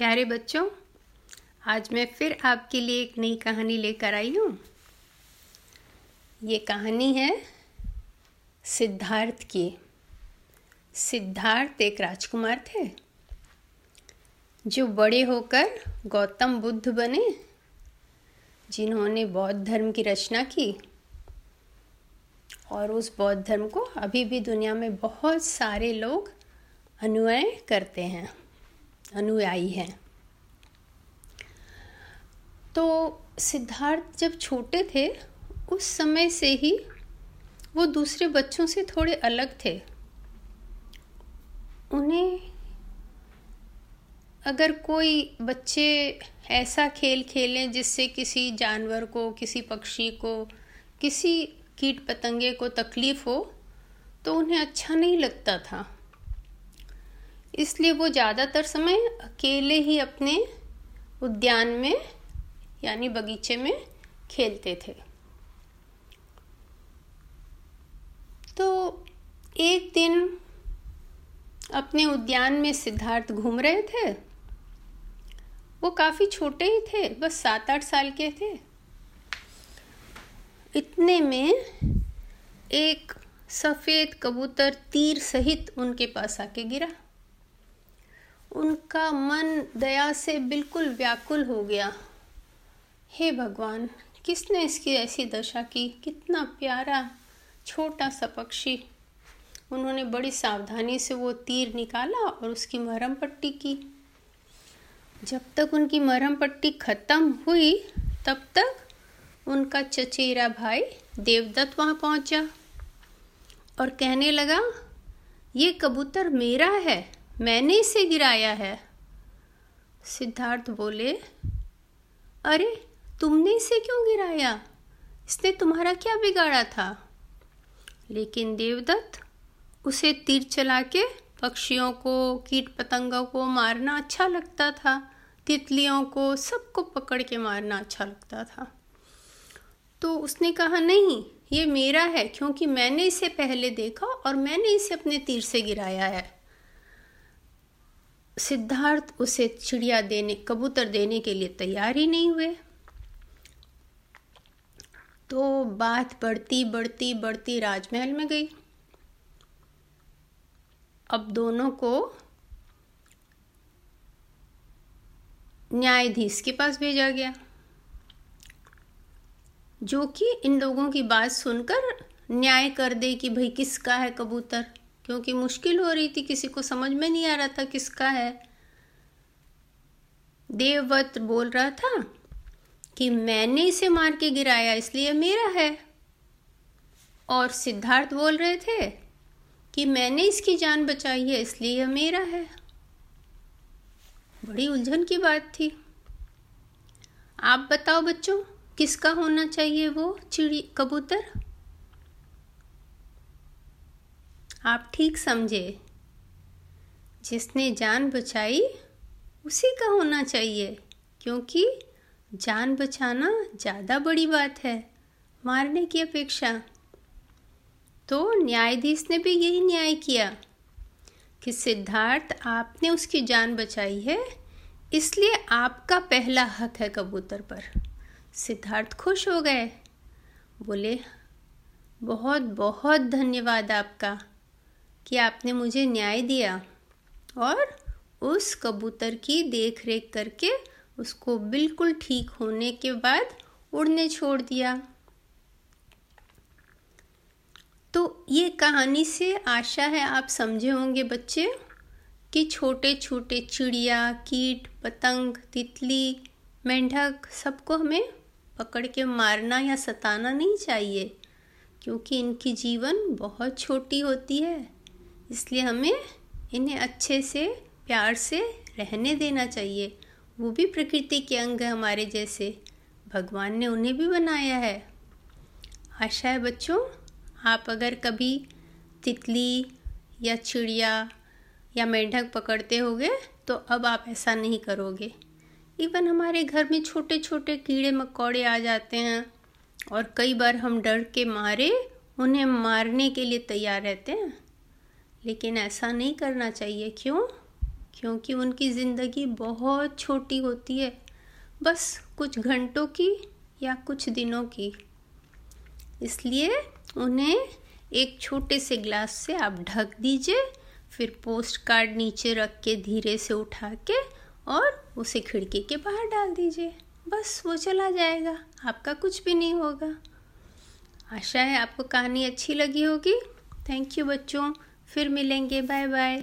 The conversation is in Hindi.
प्यारे बच्चों, आज मैं फिर आपके लिए एक नई कहानी लेकर आई हूँ। ये कहानी है सिद्धार्थ की। सिद्धार्थ एक राजकुमार थे, जो बड़े होकर गौतम बुद्ध बने, जिन्होंने बौद्ध धर्म की रचना की। और उस बौद्ध धर्म को अभी भी दुनिया में बहुत सारे लोग अनुयाय करते हैं। अनुयायी हैं। तो सिद्धार्थ जब छोटे थे, उस समय से ही वो दूसरे बच्चों से थोड़े अलग थे। उन्हें अगर कोई बच्चे ऐसा खेल खेलें जिससे किसी जानवर को, किसी पक्षी को, किसी कीट पतंगे को तकलीफ़ हो तो उन्हें अच्छा नहीं लगता था। इसलिए वो ज़्यादातर समय अकेले ही अपने उद्यान में, यानी बगीचे में खेलते थे। तो एक दिन अपने उद्यान में सिद्धार्थ घूम रहे थे। वो काफ़ी छोटे ही थे, बस सात आठ साल के थे। इतने में एक सफ़ेद कबूतर तीर सहित उनके पास आके गिरा। उनका मन दया से बिल्कुल व्याकुल हो गया। हे भगवान, किसने इसकी ऐसी दशा की? कितना प्यारा, छोटा सा पक्षी। उन्होंने बड़ी सावधानी से वो तीर निकाला और उसकी मरहम पट्टी की। जब तक उनकी मरहम पट्टी खत्म हुई, तब तक उनका चचेरा भाई देवदत्त वहाँ पहुँचा और कहने लगा, ये कबूतर मेरा है। मैंने इसे गिराया है। सिद्धार्थ बोले, अरे, तुमने इसे क्यों गिराया? इसने तुम्हारा क्या बिगाड़ा था? लेकिन देवदत्त उसे तीर चला के पक्षियों को, कीट पतंगों को मारना अच्छा लगता था। तितलियों को सबको पकड़ के मारना अच्छा लगता था। तो उसने कहा, नहीं, ये मेरा है, क्योंकि मैंने इसे पहले देखा और मैंने इसे अपने तीर से गिराया है। सिद्धार्थ उसे चिड़िया देने, कबूतर देने के लिए तैयार ही नहीं हुए। तो बात बढ़ती बढ़ती बढ़ती राजमहल में गई। अब दोनों को न्यायाधीश के पास भेजा गया, जो कि इन लोगों की बात सुनकर न्याय कर दे कि भाई किसका है कबूतर। क्योंकि मुश्किल हो रही थी, किसी को समझ में नहीं आ रहा था किसका है। देवव्रत बोल रहा था कि मैंने इसे मार के गिराया, इसलिए मेरा है। और सिद्धार्थ बोल रहे थे कि मैंने इसकी जान बचाई है, इसलिए यह मेरा है। बड़ी उलझन की बात थी। आप बताओ बच्चों, किसका होना चाहिए वो चिड़ी कबूतर? आप ठीक समझे। जिसने जान बचाई, उसी का होना चाहिए, क्योंकि जान बचाना ज़्यादा बड़ी बात है, मारने की अपेक्षा। तो न्यायाधीश ने भी यही न्याय किया कि सिद्धार्थ आपने उसकी जान बचाई है, इसलिए आपका पहला हक है कबूतर पर। सिद्धार्थ खुश हो गए। बोले बहुत बहुत धन्यवाद आपका। कि आपने मुझे न्याय दिया और उस कबूतर की देख रेख करके उसको बिल्कुल ठीक होने के बाद उड़ने छोड़ दिया। तो ये कहानी से आशा है आप समझे होंगे बच्चे कि छोटे छोटे चिड़िया, कीट, पतंग, तितली, मेंढक सबको हमें पकड़ के मारना या सताना नहीं चाहिए, क्योंकि इनकी जीवन बहुत छोटी होती है। इसलिए हमें इन्हें अच्छे से, प्यार से रहने देना चाहिए। वो भी प्रकृति के अंग है हमारे जैसे। भगवान ने उन्हें भी बनाया है। आशा है बच्चों, आप अगर कभी तितली या चिड़िया या मेंढक पकड़ते होगे तो अब आप ऐसा नहीं करोगे। इवन हमारे घर में छोटे छोटे कीड़े मकोड़े आ जाते हैं, और कई बार हम डर के मारे उन्हें मारने के लिए तैयार रहते हैं। लेकिन ऐसा नहीं करना चाहिए। क्यों? क्योंकि उनकी ज़िंदगी बहुत छोटी होती है। बस कुछ घंटों की या कुछ दिनों की। इसलिए उन्हें एक छोटे से ग्लास से आप ढक दीजिए, फिर पोस्ट कार्ड नीचे रख के धीरे से उठा के और उसे खिड़की के बाहर डाल दीजिए। बस वो चला जाएगा, आपका कुछ भी नहीं होगा। आशा है आपको कहानी अच्छी लगी होगी। थैंक यू बच्चों। फिर मिलेंगे बाय बाय